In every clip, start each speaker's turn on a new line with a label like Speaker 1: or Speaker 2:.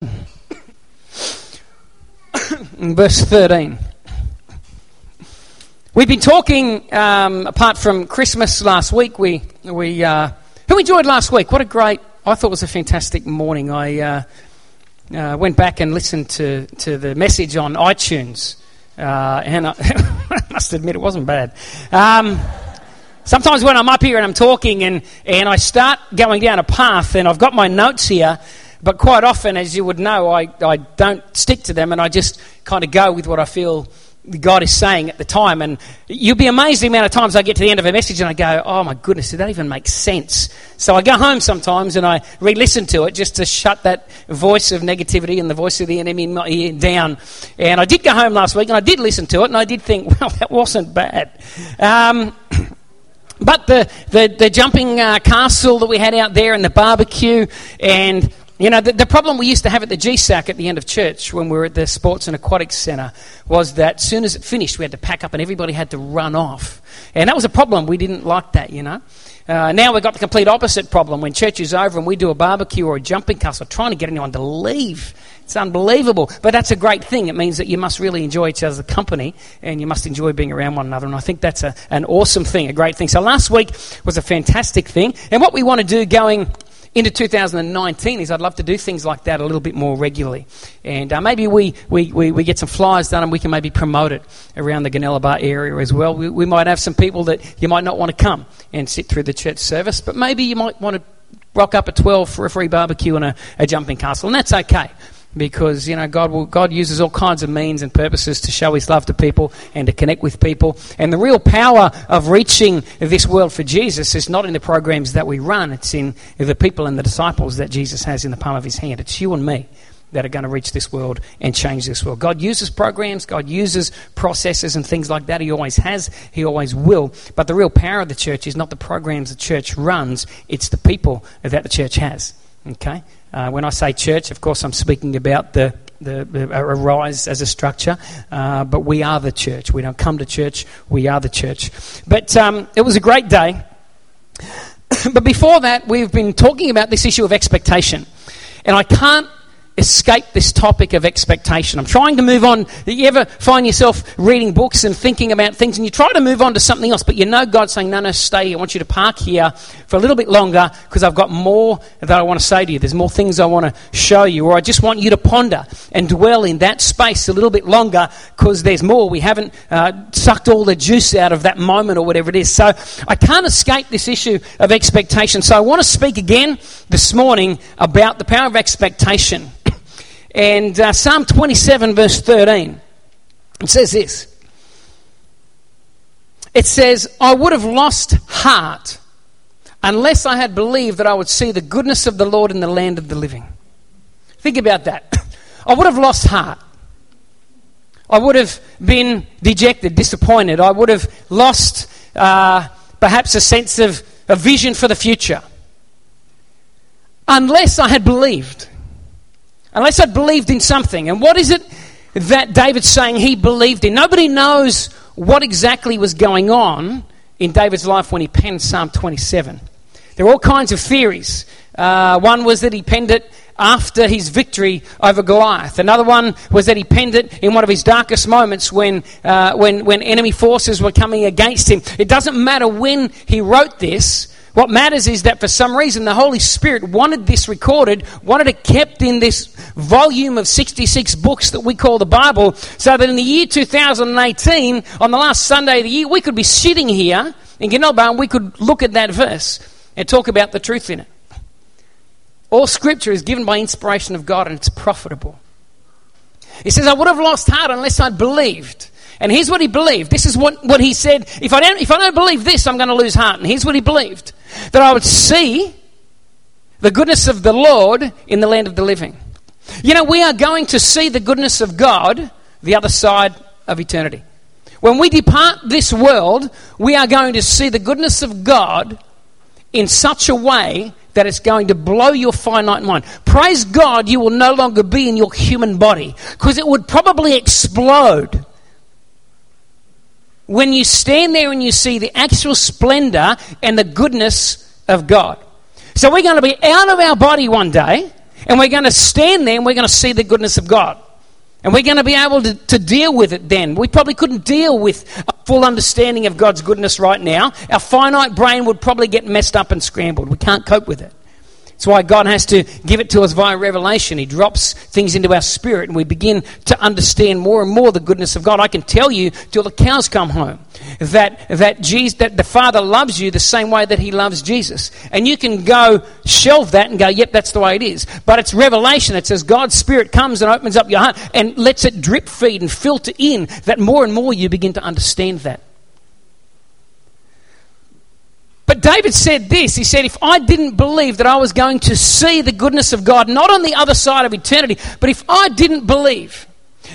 Speaker 1: verse 13. We've been talking, um, apart from Christmas last week, we, we uh, who enjoyed last week? What a great, I thought it was a fantastic morning. I uh, uh, went back and listened to, to the message on iTunes, uh, and I, I, must admit it wasn't bad. Um, sometimes when I'm up here and I'm talking and, and I start going down a path and I've got my notes here, but quite often, as you would know, I, I don't stick to them and I just kind of go with what I feel God is saying at the time. And you'll be amazed the amount of times I get to the end of a message and I go, oh my goodness, did that even make sense? So I go home sometimes and I re listen to it just to shut that voice of negativity and the voice of the enemy in my ear down. And I did go home last week and I did listen to it and I did think, well, that wasn't bad. Um, but the, the, the jumping uh, castle that we had out there and the barbecue and you know, the, the, problem we used to have at the GSAC at the end of church when we were at the Sports and Aquatics Centre was that as soon as it finished, we had to pack up and everybody had to run off. And that was a problem. We didn't like that, you know. Uh, now we've got the complete opposite problem. When church is over and we do a barbecue or a jumping castle, trying to get anyone to leave. It's unbelievable. But that's a great thing. It means that you must really enjoy each other's company and you must enjoy being around one another. And I think that's a, an awesome thing, a great thing. So last week was a fantastic thing. And what we want to do going into 2019 is I'd love to do things like that a little bit more regularly. And uh, maybe we, we, we, we, get some flyers done and we can maybe promote it around the Goonellabah area as well. We, we might have some people that you might not want to come and sit through the church service, but maybe you might want to rock up at 12 for a free barbecue and a, a jumping castle, and that's okay because you know God will, God uses all kinds of means and purposes to show His love to people and to connect with people. And the real power of reaching this world for Jesus is not in the programs that we run; it's in the people and the disciples that Jesus has in the palm of His hand. It's you and me that are going to reach this world and change this world. God uses programs, God uses processes and things like that. He always has, He always will. But the real power of the church is not the programs the church runs; it's the people that the church has. Okay? Uh, when I say church, of course, I'm speaking about the, the, arise as a structure, uh, but we are the church. We don't come to church, we are the church. But um, it was a great day. but before that, we've been talking about this issue of expectation. And I can't escape this topic of expectation. I'm trying to move on. You ever find yourself reading books and thinking about things and you try to move on to something else, but you know God's saying, no, no, stay. I want you to park here for a little bit longer because I've got more that I want to say to you. There's more things I want to show you, or I just want you to ponder and dwell in that space a little bit longer because there's more. We haven't uh, sucked all the juice out of that moment or whatever it is. So I can't escape this issue of expectation. So I want to speak again this morning about the power of expectation. And uh, Psalm 27, verse 13, it says this It says, I would have lost heart unless I had believed that I would see the goodness of the Lord in the land of the living. Think about that. I would have lost heart. I would have been dejected, disappointed. I would have lost uh, perhaps a sense of a vision for the future. Unless I had believed Unless I'd believed in something. And what is it that David's saying he believed in? Nobody knows what exactly was going on in David's life when he penned Psalm 27. There are all kinds of theories. Uh, one was that he penned it after his victory over Goliath. Another one was that he penned it in one of his darkest moments when, uh, when, when enemy forces were coming against him. It doesn't matter when he wrote this, what matters is that for some reason the Holy Spirit wanted this recorded, wanted it kept in this volume of 66 books that we call the Bible, so that in the year 2018, on the last Sunday of the year, we could be sitting here in Goonellabah and we could look at that verse and talk about the truth in it. All scripture is given by inspiration of God and it's profitable. He says, I would have lost heart unless I'd believed and here's what he believed. This is what, what he said. If I, don't, if I don't believe this, I'm going to lose heart. And here's what he believed that I would see the goodness of the Lord in the land of the living. You know, we are going to see the goodness of God the other side of eternity. When we depart this world, we are going to see the goodness of God in such a way that it's going to blow your finite mind. Praise God, you will no longer be in your human body because it would probably explode when you stand there and you see the actual splendor and the goodness of God. So we're going to be out of our body one day And we're going to stand there and we're going to see the goodness of God. And we're going to be able to, to deal with it then. We probably couldn't deal with a full understanding of God's goodness right now. Our finite brain would probably get messed up and scrambled. We can't cope with it. That's why God has to give it to us via revelation. He drops things into our spirit and we begin to understand more and more the goodness of God. I can tell you till the cows come home that, that, Jesus, that the Father loves you the same way that He loves Jesus. And you can go shelve that and go, yep, that's the way it is. But it's revelation. It says God's Spirit comes and opens up your heart and lets it drip feed and filter in that more and more you begin to understand that. David said this He said, If I didn't believe that I was going to see the goodness of God, not on the other side of eternity, but if I didn't believe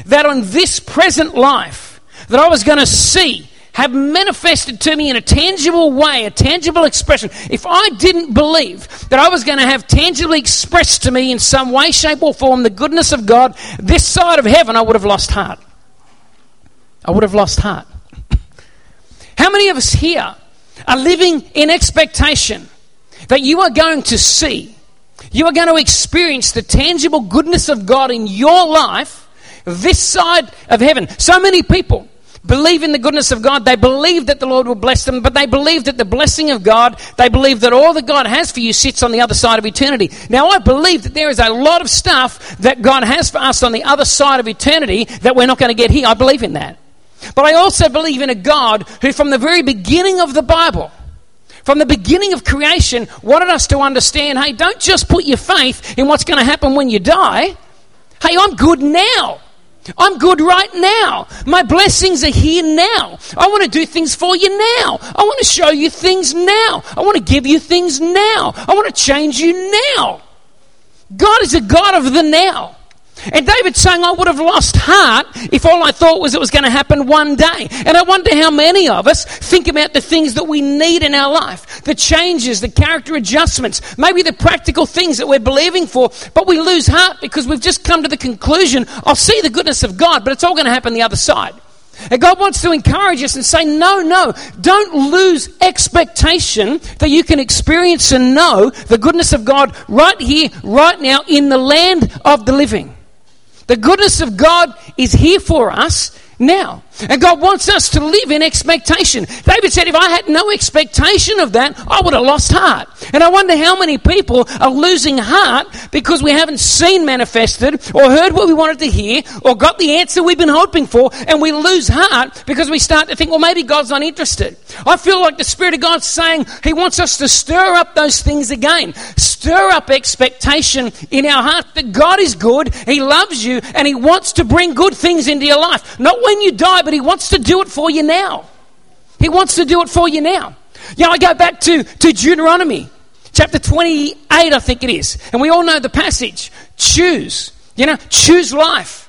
Speaker 1: that on this present life, that I was going to see, have manifested to me in a tangible way, a tangible expression, if I didn't believe that I was going to have tangibly expressed to me in some way, shape, or form the goodness of God this side of heaven, I would have lost heart. I would have lost heart. How many of us here are living in expectation that you are going to see, you are going to experience the tangible goodness of God in your life this side of heaven. So many people believe in the goodness of God. They believe that the Lord will bless them, but they believe that the blessing of God, they believe that all that God has for you sits on the other side of eternity. Now, I believe that there is a lot of stuff that God has for us on the other side of eternity that we're not going to get here. I believe in that. But I also believe in a God who, from the very beginning of the Bible, from the beginning of creation, wanted us to understand hey, don't just put your faith in what's going to happen when you die. Hey, I'm good now. I'm good right now. My blessings are here now. I want to do things for you now. I want to show you things now. I want to give you things now. I want to change you now. God is a God of the now. And David's saying, I would have lost heart if all I thought was it was going to happen one day. And I wonder how many of us think about the things that we need in our life the changes, the character adjustments, maybe the practical things that we're believing for, but we lose heart because we've just come to the conclusion, I'll see the goodness of God, but it's all going to happen the other side. And God wants to encourage us and say, no, no, don't lose expectation that you can experience and know the goodness of God right here, right now, in the land of the living. The goodness of God is here for us now. And God wants us to live in expectation. David said, if I had no expectation of that, I would have lost heart. And I wonder how many people are losing heart because we haven't seen manifested or heard what we wanted to hear or got the answer we've been hoping for. And we lose heart because we start to think, well, maybe God's not interested. I feel like the Spirit of God's saying He wants us to stir up those things again. Stir up expectation in our heart that God is good, He loves you, and He wants to bring good things into your life. Not when you die, but He wants to do it for you now. He wants to do it for you now. You know, I go back to, to Deuteronomy chapter 28, I think it is. And we all know the passage. Choose. You know, choose life.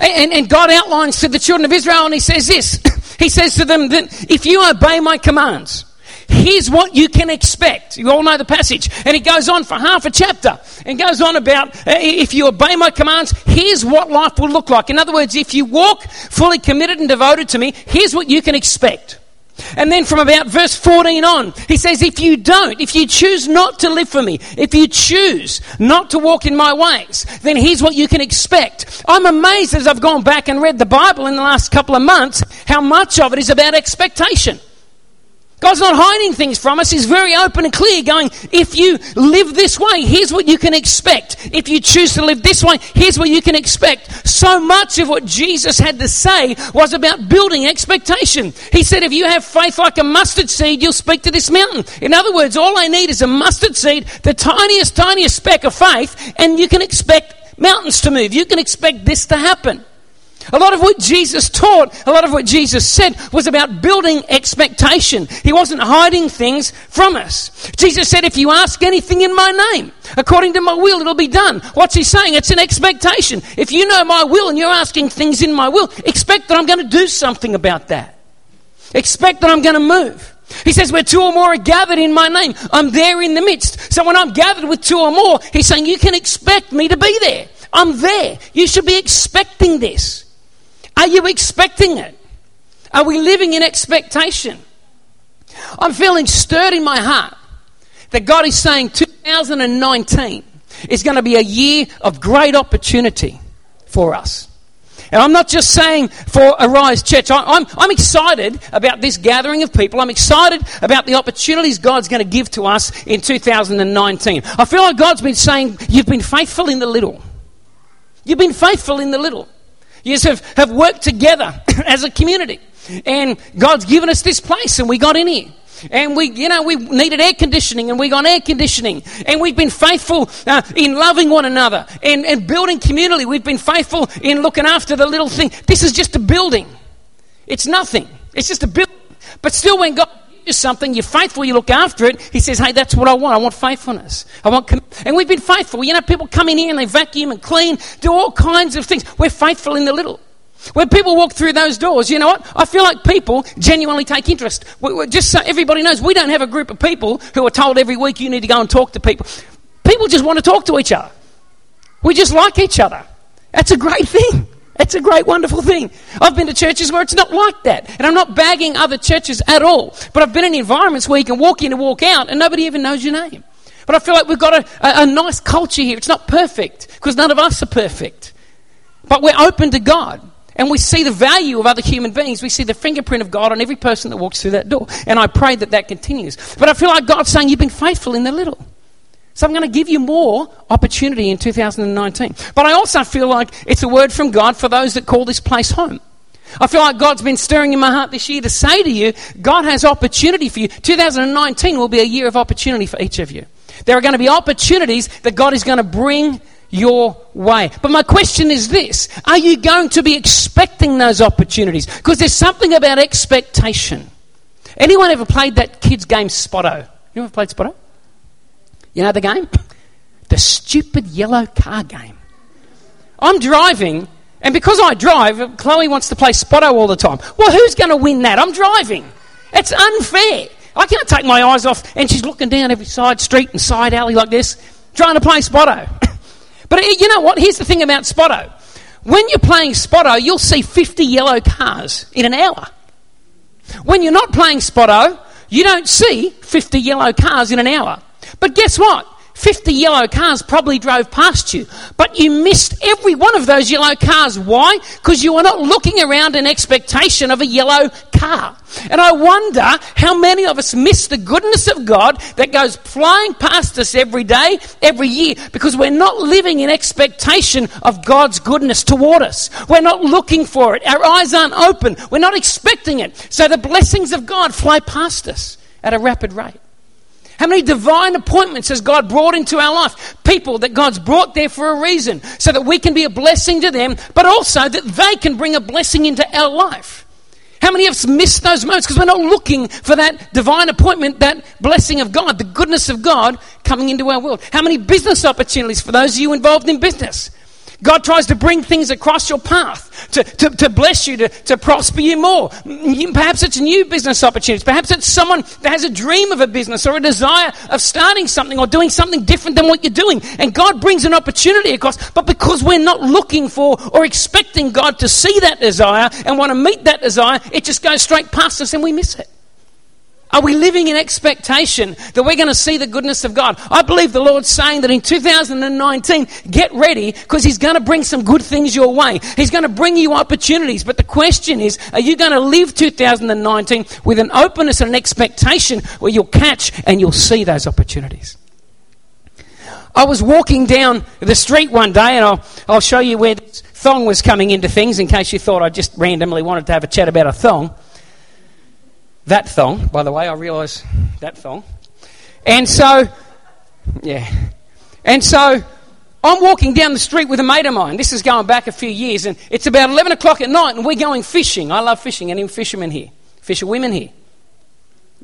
Speaker 1: And, and, God outlines to the children of Israel, and He says this He says to them that if you obey my commands, Here's what you can expect. You all know the passage. And it goes on for half a chapter and goes on about uh, if you obey my commands, here's what life will look like. In other words, if you walk fully committed and devoted to me, here's what you can expect. And then from about verse 14 on, he says, If you don't, if you choose not to live for me, if you choose not to walk in my ways, then here's what you can expect. I'm amazed as I've gone back and read the Bible in the last couple of months, how much of it is about expectation. God's not hiding things from us. He's very open and clear, going, if you live this way, here's what you can expect. If you choose to live this way, here's what you can expect. So much of what Jesus had to say was about building expectation. He said, if you have faith like a mustard seed, you'll speak to this mountain. In other words, all I need is a mustard seed, the tiniest, tiniest speck of faith, and you can expect mountains to move. You can expect this to happen. A lot of what Jesus taught, a lot of what Jesus said was about building expectation. He wasn't hiding things from us. Jesus said, if you ask anything in my name, according to my will, it'll be done. What's he saying? It's an expectation. If you know my will and you're asking things in my will, expect that I'm going to do something about that. Expect that I'm going to move. He says, where two or more are gathered in my name, I'm there in the midst. So when I'm gathered with two or more, he's saying, you can expect me to be there. I'm there. You should be expecting this. Are you expecting it? Are we living in expectation? I'm feeling stirred in my heart that God is saying 2019 is going to be a year of great opportunity for us. And I'm not just saying for Arise Church. I, I'm, I'm excited about this gathering of people. I'm excited about the opportunities God's going to give to us in 2019. I feel like God's been saying, You've been faithful in the little. You've been faithful in the little. You have, have worked together as a community. And God's given us this place, and we got in here. And we, you know, we needed air conditioning and we got air conditioning. And we've been faithful uh, in loving one another and, and building community. We've been faithful in looking after the little thing. This is just a building. It's nothing. It's just a building. But still, when God gives something, you're faithful, you look after it, He says, hey, that's what I want. I want faithfulness. I want com-. And we've been faithful. You know, people come in here and they vacuum and clean, do all kinds of things. We're faithful in the little. When people walk through those doors, you know what? I feel like people genuinely take interest. We, just so everybody knows, we don't have a group of people who are told every week you need to go and talk to people. People just want to talk to each other. We just like each other. That's a great thing. It's a great, wonderful thing. I've been to churches where it's not like that. And I'm not bagging other churches at all. But I've been in environments where you can walk in and walk out and nobody even knows your name. But I feel like we've got a, a, a nice culture here. It's not perfect because none of us are perfect. But we're open to God. And we see the value of other human beings. We see the fingerprint of God on every person that walks through that door. And I pray that that continues. But I feel like God's saying, You've been faithful in the little. So I'm going to give you more opportunity in 2019. But I also feel like it's a word from God for those that call this place home. I feel like God's been stirring in my heart this year to say to you, God has opportunity for you. 2019 will be a year of opportunity for each of you. There are going to be opportunities that God is going to bring your way. But my question is this Are you going to be expecting those opportunities? Because there's something about expectation. Anyone ever played that kids' game Spotto? You ever played Spotto? You know the game? The stupid yellow car game. I'm driving, and because I drive, Chloe wants to play Spotto all the time. Well, who's going to win that? I'm driving. It's unfair. I can't take my eyes off, and she's looking down every side street and side alley like this, trying to play Spotto. But you know what? Here's the thing about Spotto. When you're playing Spotto, you'll see 50 yellow cars in an hour. When you're not playing Spotto, you don't see 50 yellow cars in an hour. But guess what? 50 yellow cars probably drove past you, but you missed every one of those yellow cars. Why? Because you were not looking around in expectation of a yellow car. And I wonder how many of us miss the goodness of God that goes flying past us every day, every year, because we're not living in expectation of God's goodness toward us. We're not looking for it. Our eyes aren't open. We're not expecting it. So the blessings of God fly past us at a rapid rate. How many divine appointments has God brought into our life? People that God's brought there for a reason, so that we can be a blessing to them, but also that they can bring a blessing into our life. How many of us miss those moments because we're not looking for that divine appointment, that blessing of God, the goodness of God coming into our world? How many business opportunities for those of you involved in business? God tries to bring things across your path to, to, to bless you, to, to prosper you more. Perhaps it's new business opportunities. Perhaps it's someone that has a dream of a business or a desire of starting something or doing something different than what you're doing. And God brings an opportunity across, but because we're not looking for or expecting God to see that desire and want to meet that desire, it just goes straight past us and we miss it. Are we living in expectation that we're going to see the goodness of God? I believe the Lord's saying that in 2019, get ready because He's going to bring some good things your way. He's going to bring you opportunities. But the question is, are you going to live 2019 with an openness and an expectation where you'll catch and you'll see those opportunities? I was walking down the street one day, and I'll, I'll show you where this thong was coming into things in case you thought I just randomly wanted to have a chat about a thong. That thong, by the way, I realise that thong. And so, yeah. And so, I'm walking down the street with a mate of mine. This is going back a few years, and it's about 11 o'clock at night, and we're going fishing. I love fishing. and Any fishermen here? Fisher women here?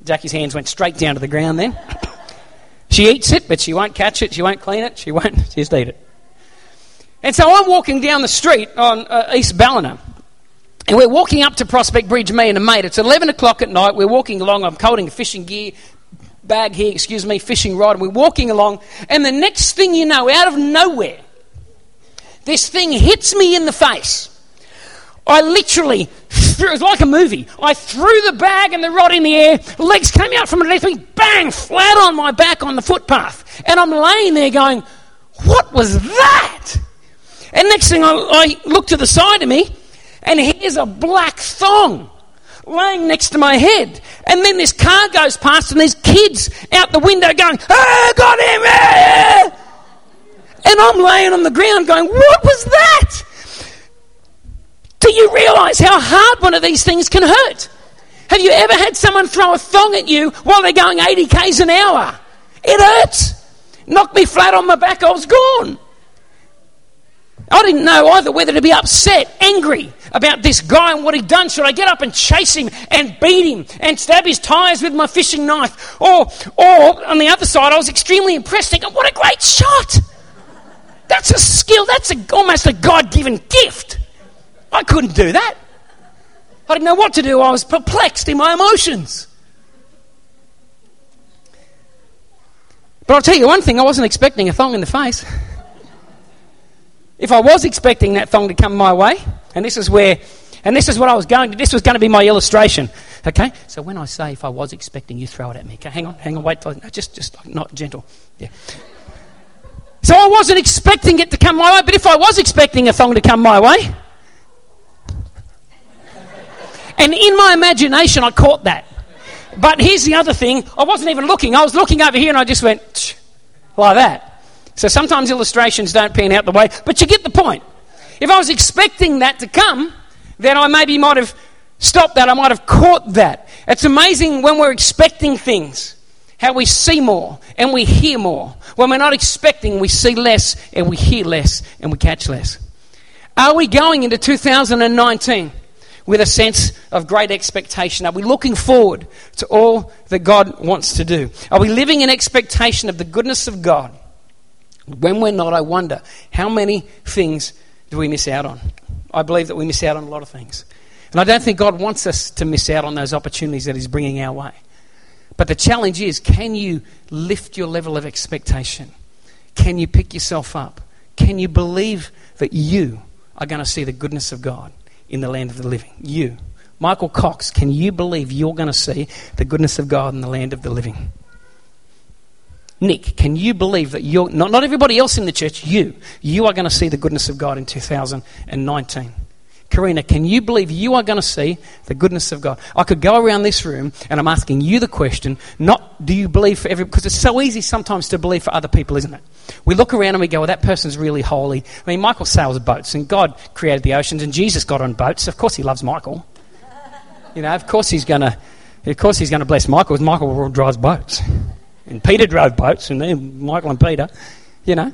Speaker 1: Jackie's hands went straight down to the ground then. She eats it, but she won't catch it, she won't clean it, she won't she just eat it. And so I'm walking down the street on uh, East Ballina, and we're walking up to Prospect Bridge, me and a mate. It's 11 o'clock at night. We're walking along. I'm holding a fishing gear bag here, excuse me, fishing rod. And we're walking along. And the next thing you know, out of nowhere, this thing hits me in the face. I literally, threw, it was like a movie. I threw the bag and the rod in the air. Legs came out from underneath me, bang, flat on my back on the footpath. And I'm laying there going, What was that? And next thing I, I look to the side of me, and here's a black thong laying next to my head. And then this car goes past, and there's kids out the window going, "Oh, got him!" And I'm laying on the ground going, What was that? Do you realize how hard one of these things can hurt? Have you ever had someone throw a thong at you while they're going 80 k's an hour? It hurts. Knocked me flat on my back, I was gone. I didn't know either whether to be upset, angry about this guy and what he'd done. Should I get up and chase him and beat him and stab his tyres with my fishing knife? Or, or on the other side, I was extremely impressed, thinking, what a great shot! That's a skill, that's a, almost a God given gift. I couldn't do that. I didn't know what to do. I was perplexed in my emotions. But I'll tell you one thing I wasn't expecting a thong in the face. If I was expecting that thong to come my way, and this is where, and this is what I was going to, this was going to be my illustration. Okay? So when I say if I was expecting, you throw it at me. Okay? Hang on, hang on, wait. For, no, just, just not gentle. Yeah. So I wasn't expecting it to come my way, but if I was expecting a thong to come my way, and in my imagination, I caught that. But here's the other thing I wasn't even looking. I was looking over here and I just went like that. So sometimes illustrations don't pan out the way, but you get the point. If I was expecting that to come, then I maybe might have stopped that. I might have caught that. It's amazing when we're expecting things how we see more and we hear more. When we're not expecting, we see less and we hear less and we catch less. Are we going into 2019 with a sense of great expectation? Are we looking forward to all that God wants to do? Are we living in expectation of the goodness of God? When we're not, I wonder how many things do we miss out on? I believe that we miss out on a lot of things. And I don't think God wants us to miss out on those opportunities that He's bringing our way. But the challenge is can you lift your level of expectation? Can you pick yourself up? Can you believe that you are going to see the goodness of God in the land of the living? You. Michael Cox, can you believe you're going to see the goodness of God in the land of the living? Nick, can you believe that you're not, not everybody else in the church, you, you are going to see the goodness of God in 2019? Karina, can you believe you are going to see the goodness of God? I could go around this room and I'm asking you the question, not do you believe for every, because it's so easy sometimes to believe for other people, isn't it? We look around and we go, well, that person's really holy. I mean, Michael sails boats and God created the oceans and Jesus got on boats. Of course he loves Michael. You know, of course he's going to, of course he's going to bless Michael because Michael drives boats. And Peter drove boats and then Michael and Peter, you know.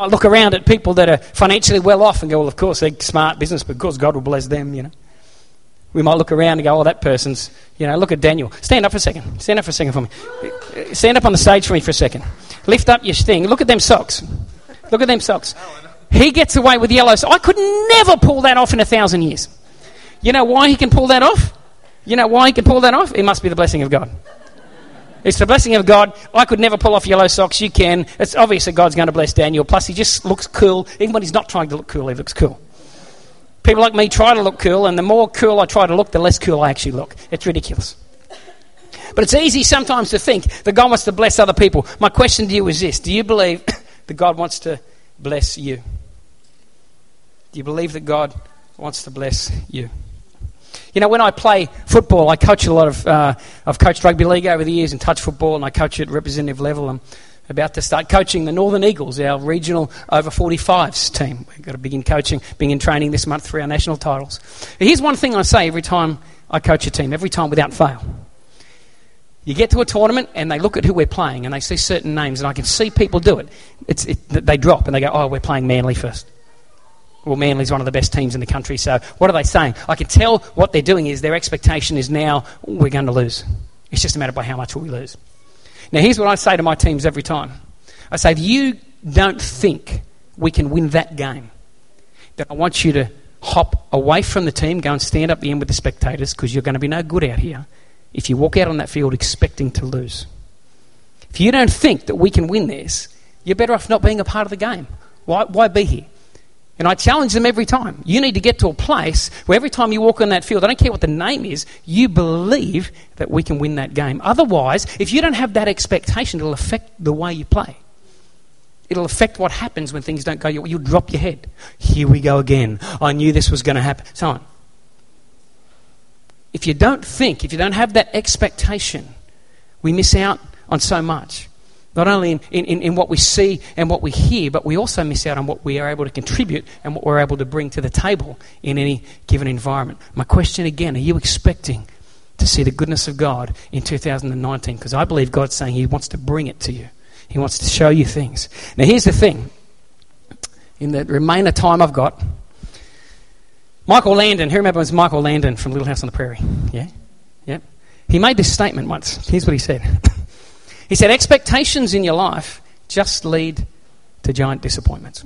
Speaker 1: I look around at people that are financially well off and go, well, of course, they're smart business, but of course, God will bless them, you know. We might look around and go, oh, that person's, you know, look at Daniel. Stand up for a second. Stand up for a second for me. Stand up on the stage for me for a second. Lift up your thing. Look at them socks. Look at them socks. He gets away with yellow. I could never pull that off in a thousand years. You know why he can pull that off? You know why he can pull that off? It must be the blessing of God. It's the blessing of God. I could never pull off yellow socks. You can. It's obvious that God's going to bless Daniel. Plus, he just looks cool. Even when he's not trying to look cool, he looks cool. People like me try to look cool, and the more cool I try to look, the less cool I actually look. It's ridiculous. But it's easy sometimes to think that God wants to bless other people. My question to you is this Do you believe that God wants to bless you? Do you believe that God wants to bless you? You know, when I play football, I coach a lot of. Uh, I've coached rugby league over the years and touch football, and I coach at representative level. I'm about to start coaching the Northern Eagles, our regional over 45s team. We've got to begin coaching, begin training this month for our national titles. Here's one thing I say every time I coach a team, every time without fail. You get to a tournament and they look at who we're playing and they see certain names, and I can see people do it. It's, it they drop and they go, Oh, we're playing Manly first well, Manly's one of the best teams in the country. So what are they saying? I can tell what they're doing is their expectation is now we're going to lose. It's just a matter by how much will we lose. Now, here's what I say to my teams every time. I say, if you don't think we can win that game, then I want you to hop away from the team, go and stand up the end with the spectators because you're going to be no good out here if you walk out on that field expecting to lose. If you don't think that we can win this, you're better off not being a part of the game. Why, why be here? And I challenge them every time. You need to get to a place where every time you walk on that field, I don't care what the name is, you believe that we can win that game. Otherwise, if you don't have that expectation, it'll affect the way you play. it'll affect what happens when things don't go your way. You'll drop your head. Here we go again. I knew this was going to happen. So on. If you don't think, if you don't have that expectation, we miss out on so much. Not only in, in, in what we see and what we hear, but we also miss out on what we are able to contribute and what we're able to bring to the table in any given environment. My question again are you expecting to see the goodness of God in 2019? Because I believe God's saying He wants to bring it to you, He wants to show you things. Now, here's the thing in the remainder time I've got, Michael Landon, who remembers Michael Landon from Little House on the Prairie? Yeah? Yeah? He made this statement once. Here's what he said He said, Expectations in your life just lead to giant disappointments.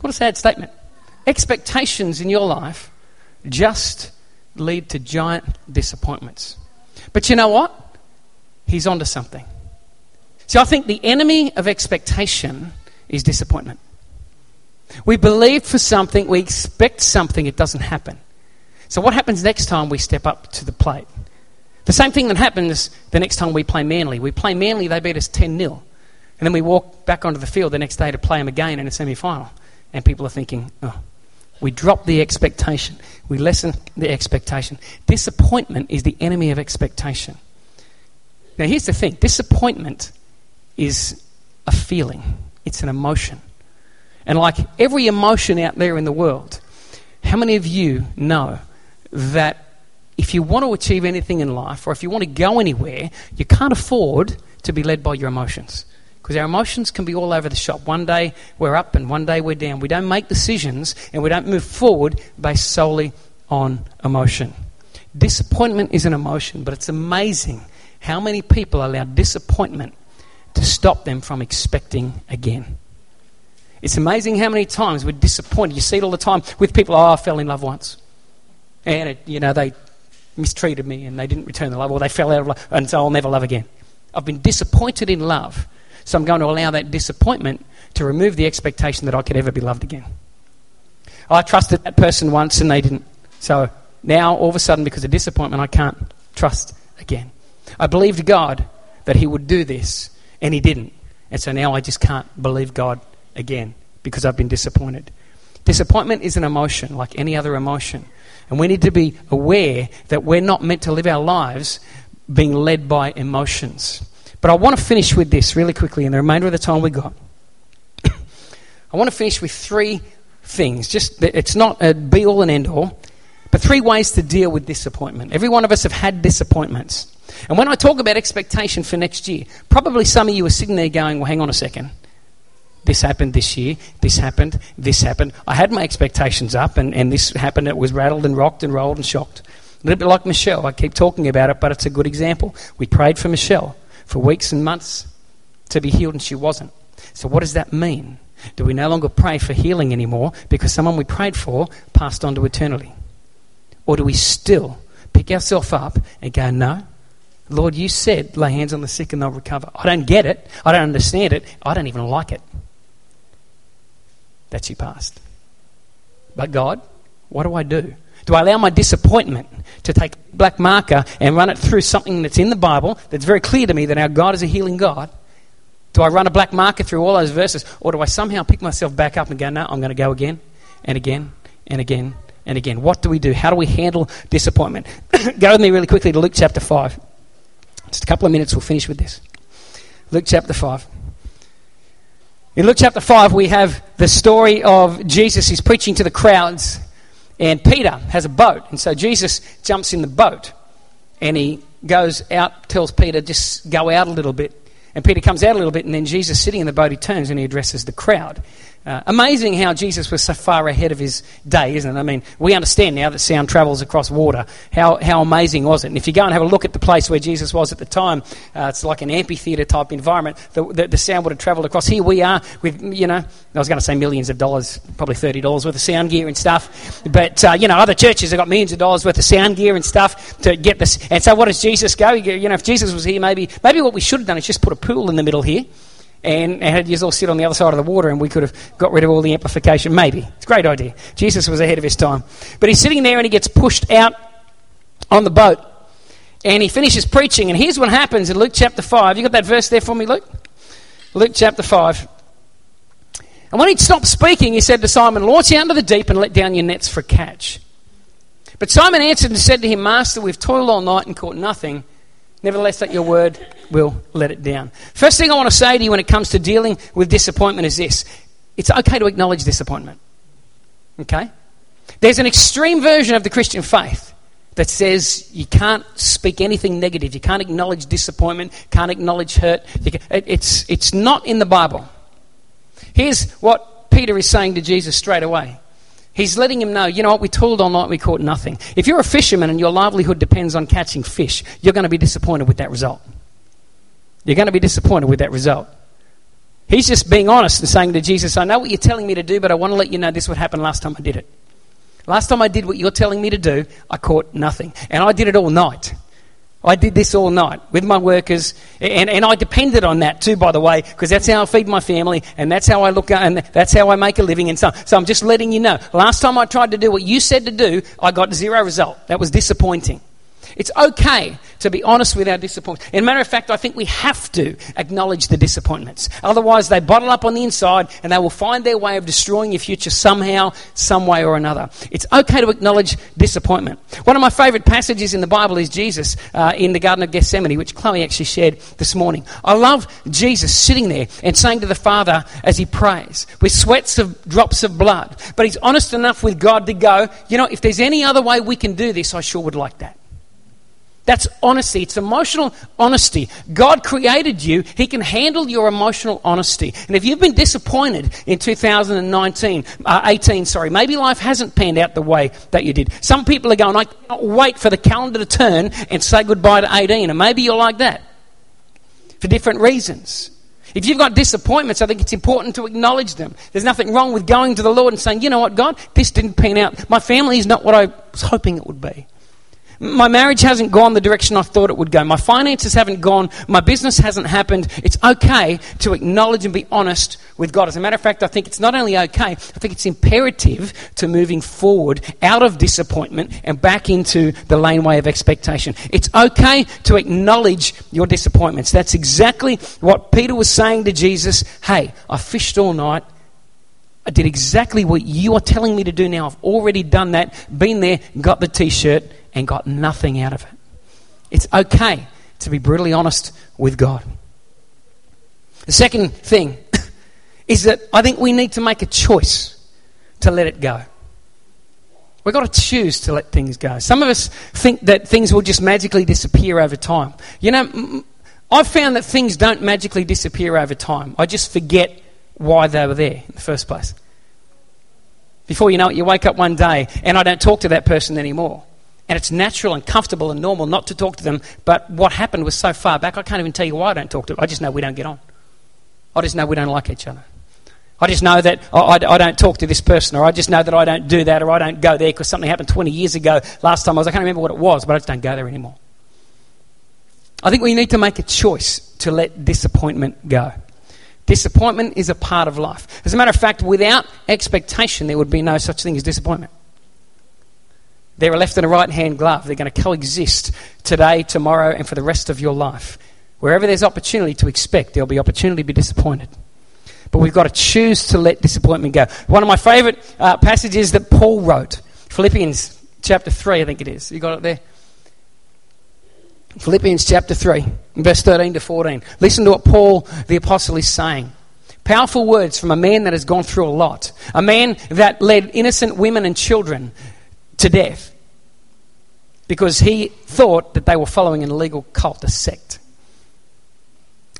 Speaker 1: What a sad statement. Expectations in your life just lead to giant disappointments. But you know what? He's onto something. See, I think the enemy of expectation is disappointment. We believe for something, we expect something, it doesn't happen. So, what happens next time we step up to the plate? The same thing that happens the next time we play Manly. We play Manly, they beat us 10 0. And then we walk back onto the field the next day to play them again in a semi final. And people are thinking, oh, we drop the expectation. We lessen the expectation. Disappointment is the enemy of expectation. Now, here's the thing disappointment is a feeling, it's an emotion. And like every emotion out there in the world, how many of you know that if you want to achieve anything in life or if you want to go anywhere, you can't afford to be led by your emotions. Because our emotions can be all over the shop. One day we're up and one day we're down. We don't make decisions and we don't move forward based solely on emotion. Disappointment is an emotion, but it's amazing how many people allow disappointment to stop them from expecting again. It's amazing how many times we're disappointed. You see it all the time with people, oh, I fell in love once. And, it, you know, they mistreated me and they didn't return the love, or they fell out of love, and so I'll never love again. I've been disappointed in love, so I'm going to allow that disappointment to remove the expectation that I could ever be loved again. I trusted that person once and they didn't. So now, all of a sudden, because of disappointment, I can't trust again. I believed God that He would do this, and He didn't. And so now I just can't believe God again because I've been disappointed. Disappointment is an emotion like any other emotion. And we need to be aware that we're not meant to live our lives being led by emotions. But I want to finish with this really quickly in the remainder of the time we got. I want to finish with three things. Just it's not a be all and end all, but three ways to deal with disappointment. Every one of us have had disappointments. And when I talk about expectation for next year, probably some of you are sitting there going, "Well, hang on a second this happened this year, this happened, this happened. I had my expectations up, and, and this happened. It was rattled and rocked and rolled and shocked. A little bit like Michelle. I keep talking about it, but it's a good example. We prayed for Michelle for weeks and months to be healed, and she wasn't. So, what does that mean? Do we no longer pray for healing anymore because someone we prayed for passed on to eternity? Or do we still pick ourselves up and go, no, Lord, you said lay hands on the sick and they'll recover. I don't get it. I don't understand it. I don't even like it that she passed. But God, what do I do? Do I allow my disappointment to take black marker and run it through something that's in the Bible that's very clear to me that our God is a healing God? Do I run a black marker through all those verses? Or do I somehow pick myself back up and go, no, I'm going to go again and again and again and again? What do we do? How do we handle disappointment? go with me really quickly to Luke chapter 5. Just a couple of minutes, we'll finish with this. Luke chapter 5. In Luke chapter 5, we have the story of Jesus. He's preaching to the crowds, and Peter has a boat. And so Jesus jumps in the boat and he goes out, tells Peter, just go out a little bit. And Peter comes out a little bit, and then Jesus, sitting in the boat, he turns and he addresses the crowd. Uh, amazing how Jesus was so far ahead of his day, isn't it? I mean, we understand now that sound travels across water. How, how amazing was it? And if you go and have a look at the place where Jesus was at the time, uh, it's like an amphitheatre type environment. The, the, the, sound would have travelled across. Here we are with, you know, I was going to say millions of dollars, probably $30 worth of sound gear and stuff. But, uh, you know, other churches have got millions of dollars worth of sound gear and stuff to get this. And so what does Jesus go? You know, if Jesus was here, maybe, maybe what we should have done is just put a pool in the middle here and, had you all sit on the other side of the water and we could have got rid of all the amplification. Maybe. It's a great idea. Jesus was ahead of his time. But he's sitting there and he gets pushed out on the boat and he finishes preaching. And here's what happens in Luke chapter 5. You got that verse there for me, Luke? Luke chapter 5. And when he'd stopped speaking, he said to Simon, Launch out into the deep and let down your nets for a catch. But Simon answered and said to him, Master, we've toiled all night and caught nothing. Nevertheless, at your word, we'll let it down. First thing I want to say to you when it comes to dealing with disappointment is this it's okay to acknowledge disappointment. Okay? There's an extreme version of the Christian faith that says you can't speak anything negative, you can't acknowledge disappointment, can't acknowledge hurt. It's, it's not in the Bible. Here's what Peter is saying to Jesus straight away. He's letting him know, you know what, we toiled all night, we caught nothing. If you're a fisherman and your livelihood depends on catching fish, you're going to be disappointed with that result. You're going to be disappointed with that result. He's just being honest and saying to Jesus, I know what you're telling me to do, but I want to let you know this would happen last time I did it. Last time I did what you're telling me to do, I caught nothing. And I did it all night. I did this all night with my workers, and, and I depended on that too, by the way, because that's how I feed my family, and that's how I look, and that's how I make a living, and so So I'm just letting you know. Last time I tried to do what you said to do, I got zero result. That was disappointing. It's okay to be honest with our disappointments. In a matter of fact, I think we have to acknowledge the disappointments. Otherwise, they bottle up on the inside and they will find their way of destroying your future somehow, some way or another. It's okay to acknowledge disappointment. One of my favourite passages in the Bible is Jesus uh, in the Garden of Gethsemane, which Chloe actually shared this morning. I love Jesus sitting there and saying to the Father as he prays with sweats of drops of blood. But he's honest enough with God to go, you know, if there's any other way we can do this, I sure would like that. That's honesty. It's emotional honesty. God created you. He can handle your emotional honesty. And if you've been disappointed in 2019, uh, 18, sorry, maybe life hasn't panned out the way that you did. Some people are going, I cannot wait for the calendar to turn and say goodbye to 18. And maybe you're like that for different reasons. If you've got disappointments, I think it's important to acknowledge them. There's nothing wrong with going to the Lord and saying, you know what, God, this didn't pan out. My family is not what I was hoping it would be. My marriage hasn't gone the direction I thought it would go. My finances haven't gone. My business hasn't happened. It's okay to acknowledge and be honest with God. As a matter of fact, I think it's not only okay, I think it's imperative to moving forward out of disappointment and back into the laneway of expectation. It's okay to acknowledge your disappointments. That's exactly what Peter was saying to Jesus. Hey, I fished all night. I did exactly what you are telling me to do now. I've already done that, been there, got the t shirt, and got nothing out of it. It's okay to be brutally honest with God. The second thing is that I think we need to make a choice to let it go. We've got to choose to let things go. Some of us think that things will just magically disappear over time. You know, I've found that things don't magically disappear over time. I just forget why they were there in the first place. Before you know it, you wake up one day and I don't talk to that person anymore. And it's natural and comfortable and normal not to talk to them, but what happened was so far back, I can't even tell you why I don't talk to them. I just know we don't get on. I just know we don't like each other. I just know that I, I, I don't talk to this person, or I just know that I don't do that, or I don't go there because something happened 20 years ago. Last time I was, I can't remember what it was, but I just don't go there anymore. I think we need to make a choice to let disappointment go. Disappointment is a part of life. As a matter of fact, without expectation, there would be no such thing as disappointment. They're a left and a right hand glove. They're going to coexist today, tomorrow, and for the rest of your life. Wherever there's opportunity to expect, there'll be opportunity to be disappointed. But we've got to choose to let disappointment go. One of my favourite uh, passages that Paul wrote, Philippians chapter 3, I think it is. You got it there? Philippians chapter 3, verse 13 to 14. Listen to what Paul the Apostle is saying. Powerful words from a man that has gone through a lot. A man that led innocent women and children to death because he thought that they were following an illegal cult, a sect.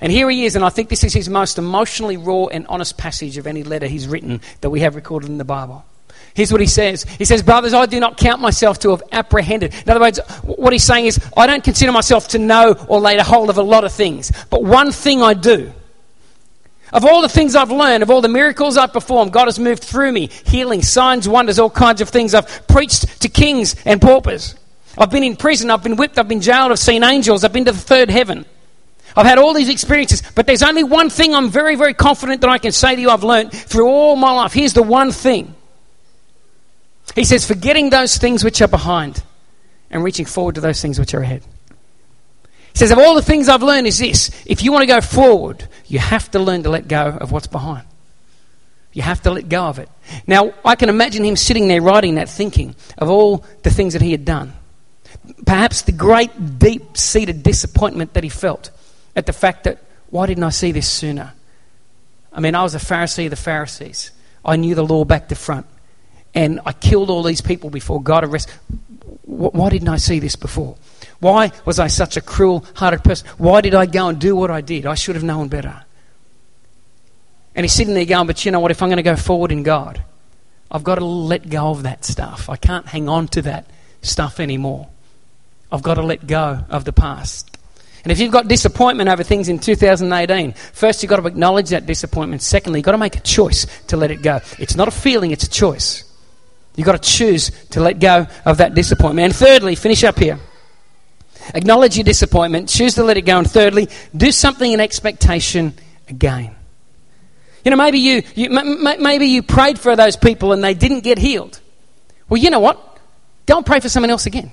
Speaker 1: And here he is, and I think this is his most emotionally raw and honest passage of any letter he's written that we have recorded in the Bible. Here's what he says. He says, Brothers, I do not count myself to have apprehended. In other words, what he's saying is, I don't consider myself to know or lay a hold of a lot of things. But one thing I do. Of all the things I've learned, of all the miracles I've performed, God has moved through me, healing, signs, wonders, all kinds of things. I've preached to kings and paupers. I've been in prison, I've been whipped, I've been jailed, I've seen angels, I've been to the third heaven. I've had all these experiences, but there's only one thing I'm very, very confident that I can say to you I've learned through all my life. Here's the one thing. He says, forgetting those things which are behind and reaching forward to those things which are ahead. He says, Of all the things I've learned, is this if you want to go forward, you have to learn to let go of what's behind. You have to let go of it. Now, I can imagine him sitting there writing that, thinking of all the things that he had done. Perhaps the great, deep seated disappointment that he felt at the fact that, why didn't I see this sooner? I mean, I was a Pharisee of the Pharisees. I knew the law back to front. And I killed all these people before God arrested. Why didn't I see this before? Why was I such a cruel hearted person? Why did I go and do what I did? I should have known better. And he's sitting there going, But you know what? If I'm going to go forward in God, I've got to let go of that stuff. I can't hang on to that stuff anymore. I've got to let go of the past. And if you've got disappointment over things in 2018, first you've got to acknowledge that disappointment. Secondly, you've got to make a choice to let it go. It's not a feeling, it's a choice. You've got to choose to let go of that disappointment. And thirdly, finish up here. Acknowledge your disappointment, choose to let it go. And thirdly, do something in expectation again. You know, maybe you, you maybe you prayed for those people and they didn't get healed. Well, you know what? Don't pray for someone else again.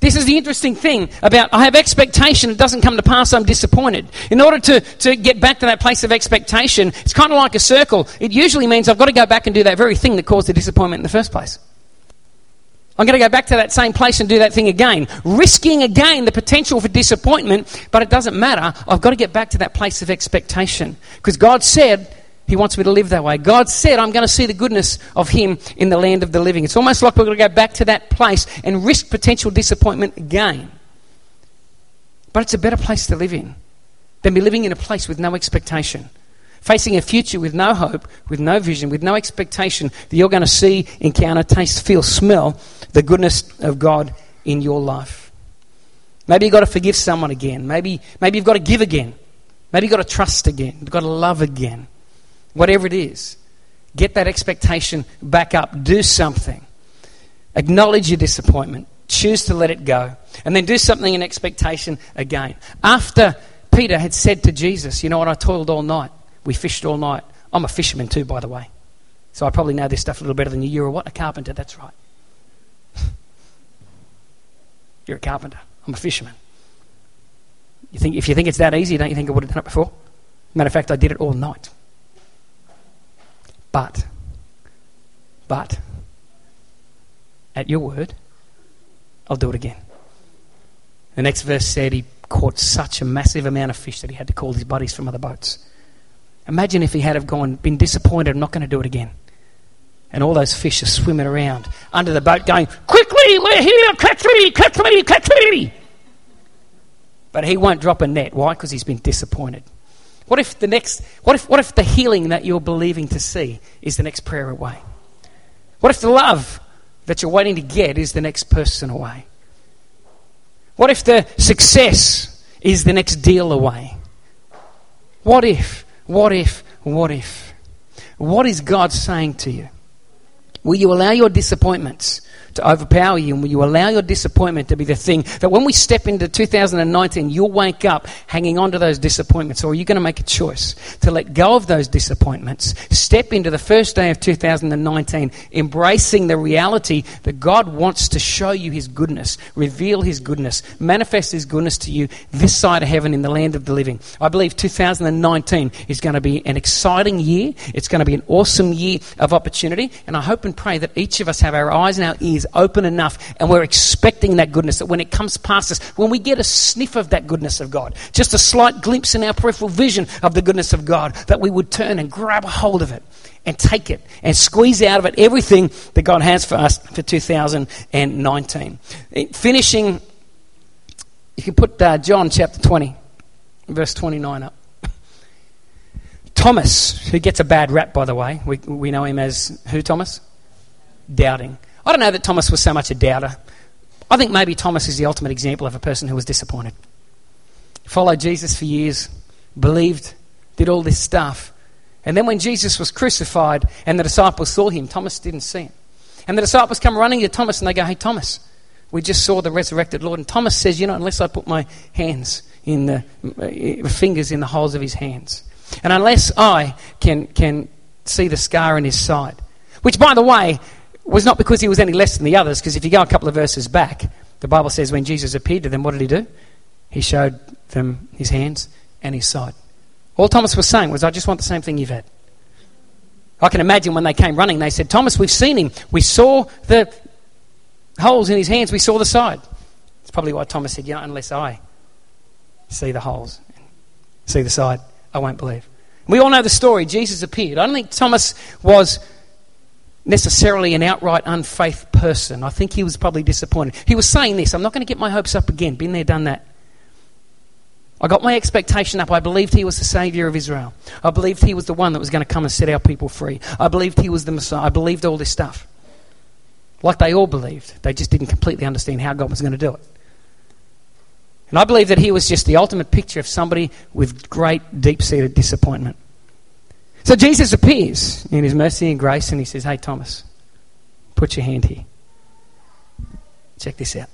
Speaker 1: This is the interesting thing about I have expectation, it doesn't come to pass, I'm disappointed. In order to, to get back to that place of expectation, it's kind of like a circle. It usually means I've got to go back and do that very thing that caused the disappointment in the first place. I'm going to go back to that same place and do that thing again, risking again the potential for disappointment, but it doesn't matter. I've got to get back to that place of expectation. Because God said He wants me to live that way. God said I'm going to see the goodness of Him in the land of the living. It's almost like we're going to go back to that place and risk potential disappointment again. But it's a better place to live in than be living in a place with no expectation facing a future with no hope, with no vision, with no expectation that you're going to see, encounter, taste, feel, smell the goodness of God in your life. Maybe you've got to forgive someone again. Maybe, maybe you've got to give again. Maybe you've got to trust again. You've got to love again. Whatever it is, get that expectation back up. Do something. Acknowledge your disappointment. Choose to let it go. And then do something in expectation again. After Peter had said to Jesus, You know what? I toiled all night. We fished all night. I'm a fisherman too, by the way. So I probably know this stuff a little better than you. You're a what? A carpenter, that's right. You're a carpenter. I'm a fisherman. You think, if you think it's that easy, don't you think I would have done it before? Matter of fact, I did it all night. But, but, at your word, I'll do it again. The next verse said he caught such a massive amount of fish that he had to call his buddies from other boats. Imagine if he had have gone, been disappointed, I'm not going to do it again. And all those fish are swimming around under the boat going, Quickly, we're here, catch me, catch me, catch me. But he won't drop a net. Why? Because he's been disappointed. What if the next what if what if the healing that you're believing to see is the next prayer away? What if the love that you're waiting to get is the next person away? What if the success is the next deal away? What if what if? What if? What is God saying to you? Will you allow your disappointments to overpower you? And you allow your disappointment to be the thing that when we step into 2019, you'll wake up hanging on to those disappointments? Or are you going to make a choice to let go of those disappointments, step into the first day of 2019, embracing the reality that God wants to show you His goodness, reveal His goodness, manifest His goodness to you this side of heaven in the land of the living? I believe 2019 is going to be an exciting year. It's going to be an awesome year of opportunity. And I hope and pray that each of us have our eyes and our ears is open enough and we're expecting that goodness, that when it comes past us, when we get a sniff of that goodness of God, just a slight glimpse in our peripheral vision of the goodness of God, that we would turn and grab a hold of it and take it and squeeze out of it everything that God has for us for 2019. Finishing, you can put uh, John chapter 20, verse 29 up. Thomas, who gets a bad rap, by the way, we, we know him as who, Thomas? Doubting. I don't know that Thomas was so much a doubter. I think maybe Thomas is the ultimate example of a person who was disappointed. Followed Jesus for years, believed, did all this stuff. And then when Jesus was crucified and the disciples saw him, Thomas didn't see him. And the disciples come running to Thomas and they go, Hey, Thomas, we just saw the resurrected Lord. And Thomas says, You know, unless I put my hands in the uh, fingers in the holes of his hands, and unless I can, can see the scar in his side, which, by the way, was not because he was any less than the others, because if you go a couple of verses back, the Bible says when Jesus appeared to them, what did he do? he showed them his hands and his side. All Thomas was saying was, I just want the same thing you've had. I can imagine when they came running, they said, Thomas, we've seen him. We saw the holes in his hands, we saw the side. It's probably why Thomas said, know, unless I see the holes, see the side, I won't believe. We all know the story. Jesus appeared. I don't think Thomas was necessarily an outright unfaith person. I think he was probably disappointed. He was saying this I'm not going to get my hopes up again. Been there, done that. I got my expectation up. I believed he was the Saviour of Israel. I believed he was the one that was going to come and set our people free. I believed he was the Messiah. I believed all this stuff. Like they all believed. They just didn't completely understand how God was going to do it. And I believe that he was just the ultimate picture of somebody with great, deep seated disappointment. So Jesus appears in his mercy and grace and he says, Hey, Thomas, put your hand here. Check this out.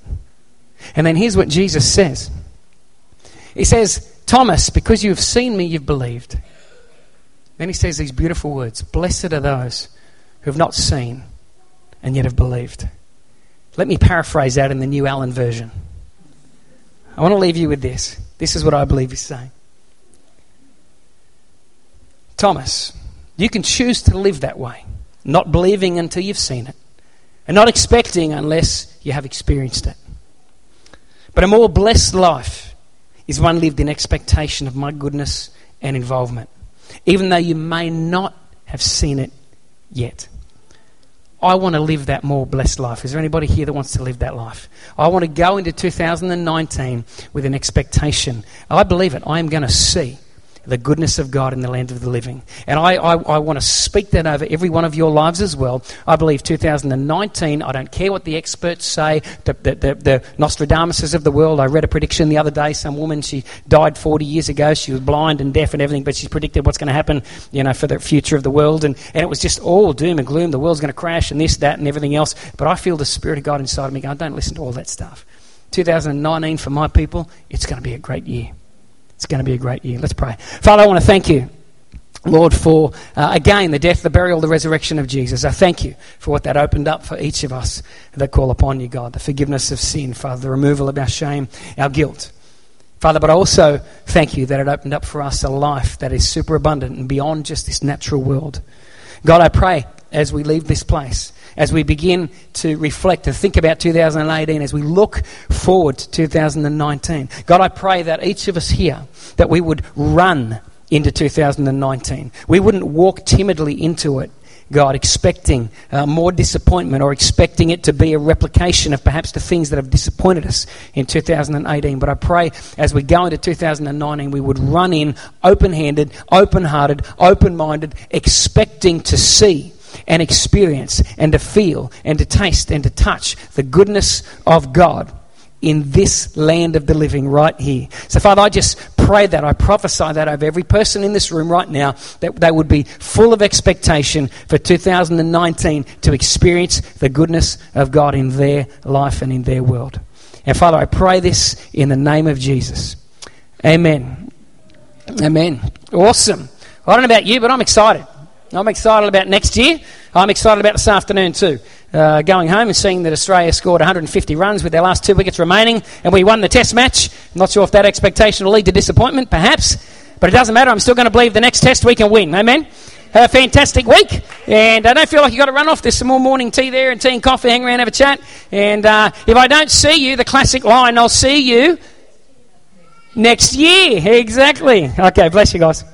Speaker 1: And then here's what Jesus says He says, Thomas, because you have seen me, you've believed. Then he says these beautiful words Blessed are those who have not seen and yet have believed. Let me paraphrase that in the New Allen version. I want to leave you with this. This is what I believe he's saying. Thomas, you can choose to live that way, not believing until you've seen it, and not expecting unless you have experienced it. But a more blessed life is one lived in expectation of my goodness and involvement, even though you may not have seen it yet. I want to live that more blessed life. Is there anybody here that wants to live that life? I want to go into 2019 with an expectation. I believe it. I am going to see the goodness of God in the land of the living. And I, I, I, want to speak that over every one of your lives as well. I believe 2019, I don't care what the experts say, the, the, the, the Nostradamuses of the world. I read a prediction the other day. Some woman, she died 40 years ago. She was blind and deaf and everything, but she predicted what's going to happen, you know, for the future of the world. And, and it was just all doom and gloom. The world's going to crash and this, that, and everything else. But I feel the Spirit of God inside of me going, don't listen to all that stuff. 2019 for my people, it's going to be a great year. It's going to be a great year. Let's pray. Father, I want to thank you. Lord, for uh, again the death, the burial, the resurrection of Jesus. I thank you for what that opened up for each of us that call upon you, God. The forgiveness of sin, Father, the removal of our shame, our guilt. Father, but I also thank you that it opened up for us a life that is superabundant and beyond just this natural world. God, I pray as we leave this place, as we begin to reflect and think about 2018, as we look forward to 2019. God, I pray that each of us here, that we would run into 2019. We wouldn't walk timidly into it, God, expecting uh, more disappointment or expecting it to be a replication of perhaps the things that have disappointed us in 2018. But I pray as we go into 2019, we would run in open handed, open hearted, open minded, expecting to see and experience and to feel and to taste and to touch the goodness of God in this land of the living right here. So, Father, I just pray that, I prophesy that over every person in this room right now, that they would be full of expectation for 2019 to experience the goodness of God in their life and in their world. And, Father, I pray this in the name of Jesus. Amen. Amen. Awesome. I don't know about you, but I'm excited. I'm excited about next year. I'm excited about this afternoon too. Uh, going home and seeing that Australia scored 150 runs with their last two wickets remaining and we won the test match. I'm not sure if that expectation will lead to disappointment, perhaps, but it doesn't matter. I'm still going to believe the next test we can win. Amen. Have a fantastic week, and I don't feel like you've got to run off. There's some more morning tea there and tea and coffee. Hang around, have a chat. And uh, if I don't see you, the classic line, I'll see you next year. Exactly. Okay, bless you guys.